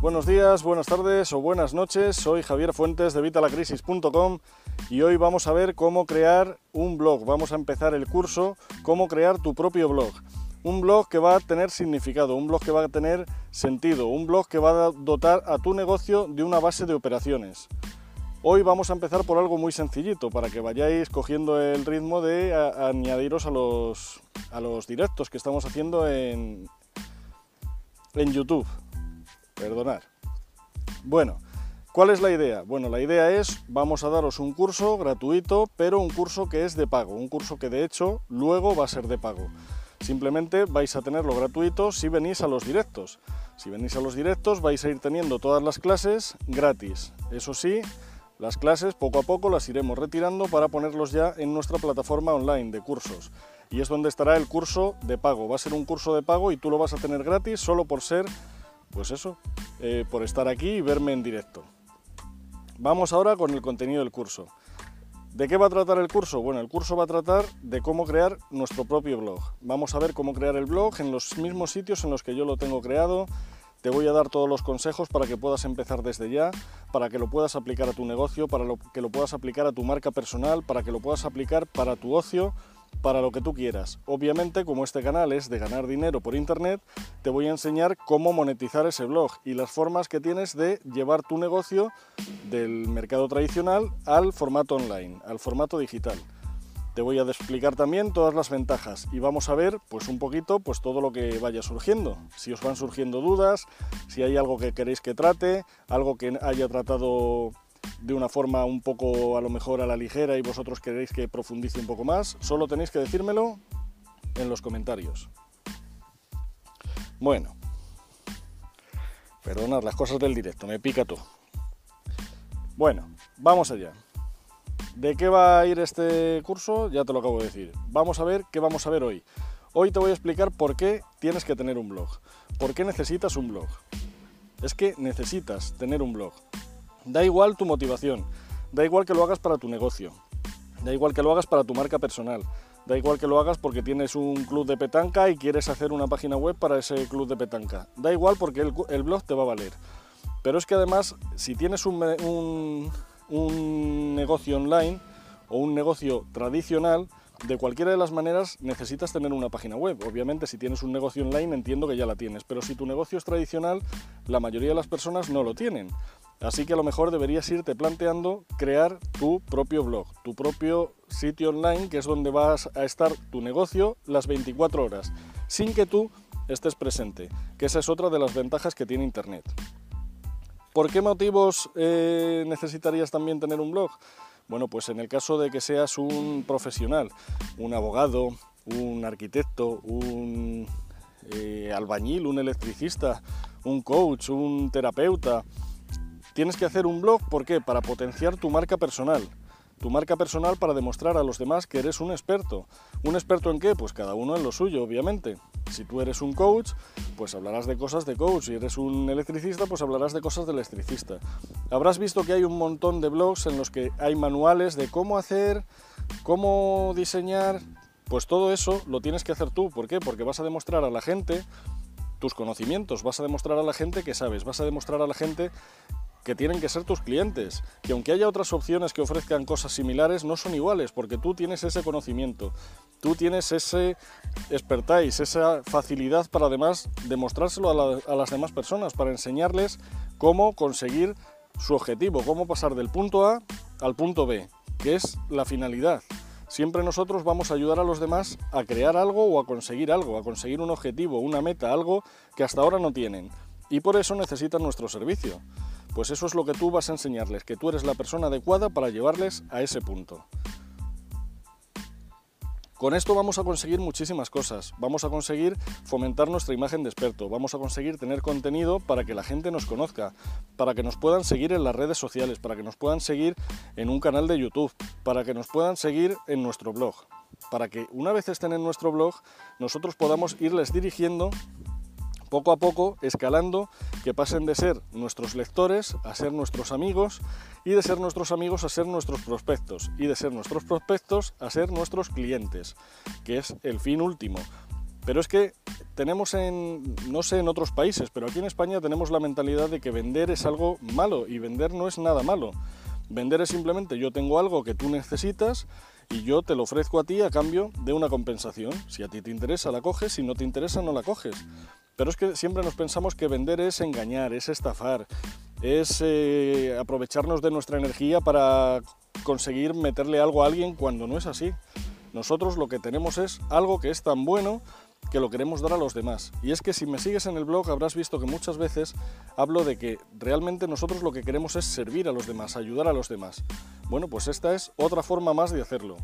Buenos días, buenas tardes o buenas noches. Soy Javier Fuentes de Vitalacrisis.com y hoy vamos a ver cómo crear un blog. Vamos a empezar el curso Cómo crear tu propio blog. Un blog que va a tener significado, un blog que va a tener sentido, un blog que va a dotar a tu negocio de una base de operaciones. Hoy vamos a empezar por algo muy sencillito para que vayáis cogiendo el ritmo de añadiros a los, a los directos que estamos haciendo en, en YouTube. Perdonar. Bueno, ¿cuál es la idea? Bueno, la idea es, vamos a daros un curso gratuito, pero un curso que es de pago, un curso que de hecho luego va a ser de pago. Simplemente vais a tenerlo gratuito si venís a los directos. Si venís a los directos vais a ir teniendo todas las clases gratis. Eso sí, las clases poco a poco las iremos retirando para ponerlos ya en nuestra plataforma online de cursos. Y es donde estará el curso de pago. Va a ser un curso de pago y tú lo vas a tener gratis solo por ser, pues eso, eh, por estar aquí y verme en directo. Vamos ahora con el contenido del curso. ¿De qué va a tratar el curso? Bueno, el curso va a tratar de cómo crear nuestro propio blog. Vamos a ver cómo crear el blog en los mismos sitios en los que yo lo tengo creado, te voy a dar todos los consejos para que puedas empezar desde ya, para que lo puedas aplicar a tu negocio, para que lo puedas aplicar a tu marca personal, para que lo puedas aplicar para tu ocio, para lo que tú quieras. Obviamente, como este canal es de ganar dinero por internet, te voy a enseñar cómo monetizar ese blog y las formas que tienes de llevar tu negocio del mercado tradicional al formato online, al formato digital. Te voy a explicar también todas las ventajas y vamos a ver pues un poquito pues todo lo que vaya surgiendo. Si os van surgiendo dudas, si hay algo que queréis que trate, algo que haya tratado de una forma un poco a lo mejor a la ligera y vosotros queréis que profundice un poco más, solo tenéis que decírmelo en los comentarios. Bueno, perdonad las cosas del directo, me pica todo. Bueno, vamos allá. ¿De qué va a ir este curso? Ya te lo acabo de decir. Vamos a ver qué vamos a ver hoy. Hoy te voy a explicar por qué tienes que tener un blog. ¿Por qué necesitas un blog? Es que necesitas tener un blog. Da igual tu motivación, da igual que lo hagas para tu negocio, da igual que lo hagas para tu marca personal, da igual que lo hagas porque tienes un club de petanca y quieres hacer una página web para ese club de petanca. Da igual porque el, blog te va a valer. Pero es que además, si tienes un, negocio online o un negocio tradicional, de cualquiera de las maneras necesitas tener una página web. Obviamente si tienes un negocio online entiendo que ya la tienes, pero si tu negocio es tradicional, la mayoría de las personas no lo tienen. Así que a lo mejor deberías irte planteando crear tu propio blog, tu propio sitio online, que es donde vas a estar tu negocio las 24 horas, sin que tú estés presente, que esa es otra de las ventajas que tiene Internet. ¿Por qué motivos eh, necesitarías también tener un blog? Bueno, pues en el caso de que seas un profesional, un abogado, un arquitecto, un eh, albañil, un electricista, un coach, un terapeuta, tienes que hacer un blog, ¿por qué? Para potenciar tu marca personal tu marca personal para demostrar a los demás que eres un experto. ¿Un experto en qué? Pues cada uno en lo suyo, obviamente. Si tú eres un coach, pues hablarás de cosas de coach. Si eres un electricista, pues hablarás de cosas de electricista. Habrás visto que hay un montón de blogs en los que hay manuales de cómo hacer, cómo diseñar. Pues todo eso lo tienes que hacer tú. ¿Por qué? Porque vas a demostrar a la gente tus conocimientos, vas a demostrar a la gente que sabes, vas a demostrar a la gente que tienen que ser tus clientes, que aunque haya otras opciones que ofrezcan cosas similares, no son iguales, porque tú tienes ese conocimiento, tú tienes ese expertise, esa facilidad para además demostrárselo a, las demás personas, para enseñarles cómo conseguir su objetivo, cómo pasar del punto A al punto B, que es la finalidad. Siempre nosotros vamos a ayudar a los demás a crear algo o a conseguir algo, a conseguir un objetivo, una meta, algo que hasta ahora no tienen. Y por eso necesitan nuestro servicio. Pues eso es lo que tú vas a enseñarles, que tú eres la persona adecuada para llevarles a ese punto. Con esto vamos a conseguir muchísimas cosas. Vamos a conseguir fomentar nuestra imagen de experto, vamos a conseguir tener contenido para que la gente nos conozca, para que nos puedan seguir en las redes sociales, para que nos puedan seguir en un canal de YouTube, para que nos puedan seguir en nuestro blog, para que una vez estén en nuestro blog nosotros podamos irles dirigiendo poco a poco escalando que pasen de ser nuestros lectores a ser nuestros amigos y de ser nuestros amigos a ser nuestros prospectos y de ser nuestros prospectos a ser nuestros clientes, que es el fin último. Pero es que tenemos en, no sé en otros países, pero aquí en España tenemos la mentalidad de que vender es algo malo y vender no es nada malo. Vender es simplemente yo tengo algo que tú necesitas y yo te lo ofrezco a ti a cambio de una compensación. Si a ti te interesa, la coges, si no te interesa, no la coges. Pero es que siempre nos pensamos que vender es engañar, es estafar, es eh, aprovecharnos de nuestra energía para conseguir meterle algo a alguien cuando no es así. Nosotros lo que tenemos es algo que es tan bueno que lo queremos dar a los demás. Y es que si me sigues en el blog habrás visto que muchas veces hablo de que realmente nosotros lo que queremos es servir a los demás, ayudar a los demás. Bueno, pues esta es otra forma más de hacerlo.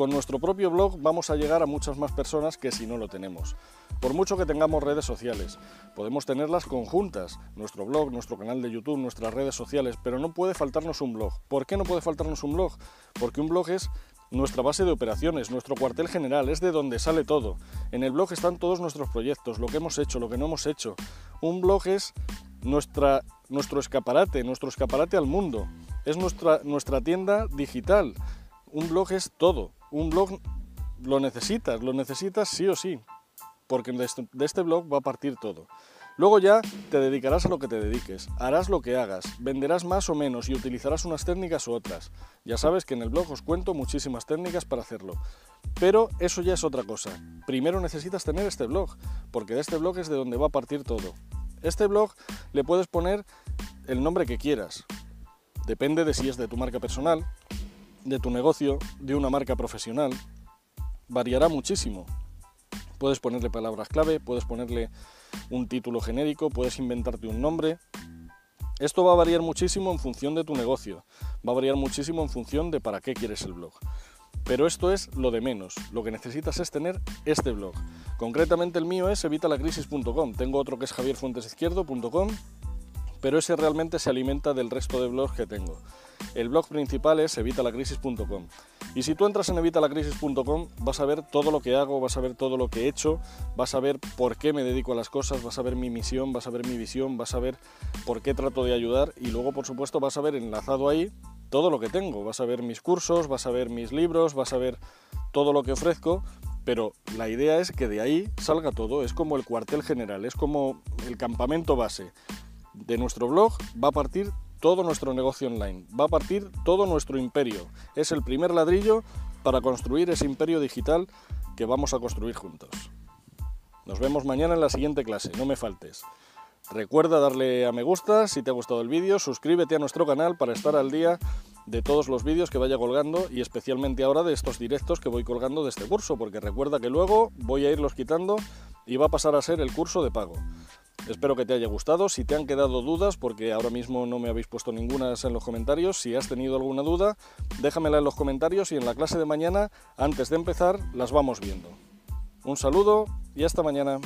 Con nuestro propio blog vamos a llegar a muchas más personas que si no lo tenemos. Por mucho que tengamos redes sociales, podemos tenerlas conjuntas, nuestro blog, nuestro canal de YouTube, nuestras redes sociales, pero no puede faltarnos un blog. ¿Por qué no puede faltarnos un blog? Porque un blog es nuestra base de operaciones, nuestro cuartel general, es de donde sale todo. En el blog están todos nuestros proyectos, lo que hemos hecho, lo que no hemos hecho. Un blog es nuestra, nuestro escaparate, nuestro escaparate al mundo. Es nuestra, nuestra tienda digital. Un blog es todo. Un blog lo necesitas, lo necesitas sí o sí, porque de este, blog va a partir todo. Luego ya te dedicarás a lo que te dediques, harás lo que hagas, venderás más o menos y utilizarás unas técnicas u otras. Ya sabes que en el blog os cuento muchísimas técnicas para hacerlo. Pero eso ya es otra cosa. Primero necesitas tener este blog, porque de este blog es de donde va a partir todo. Este blog le puedes poner el nombre que quieras. Depende de si es de tu marca personal, de tu negocio, de una marca profesional. Variará muchísimo. Puedes ponerle palabras clave, puedes ponerle un título genérico, puedes inventarte un nombre. Esto va a variar muchísimo en función de tu negocio, va a variar muchísimo en función de para qué quieres el blog. Pero esto es lo de menos, lo que necesitas es tener este blog. Concretamente el mío es evitalacrisis.com, tengo otro que es javierfuentesizquierdo.com, pero ese realmente se alimenta del resto de blogs que tengo. El blog principal es evitalacrisis.com. Y si tú entras en evitalacrisis.com vas a ver todo lo que hago, vas a ver todo lo que he hecho, vas a ver por qué me dedico a las cosas, vas a ver mi misión, vas a ver mi visión, vas a ver por qué trato de ayudar y luego por supuesto vas a ver enlazado ahí todo lo que tengo, vas a ver mis cursos, vas a ver mis libros, vas a ver todo lo que ofrezco, pero la idea es que de ahí salga todo, es como el cuartel general, es como el campamento base. De nuestro blog va a partir todo nuestro negocio online, va a partir todo nuestro imperio. Es el primer ladrillo para construir ese imperio digital que vamos a construir juntos. Nos vemos mañana en la siguiente clase, no me faltes. Recuerda darle a me gusta si te ha gustado el vídeo, suscríbete a nuestro canal para estar al día de todos los vídeos que vaya colgando y especialmente ahora de estos directos que voy colgando de este curso, porque recuerda que luego voy a irlos quitando y va a pasar a ser el curso de pago. Espero que te haya gustado. Si te han quedado dudas, porque ahora mismo no me habéis puesto ninguna en los comentarios, si has tenido alguna duda, déjamela en los comentarios y en la clase de mañana, antes de empezar, las vamos viendo. Un saludo y hasta mañana.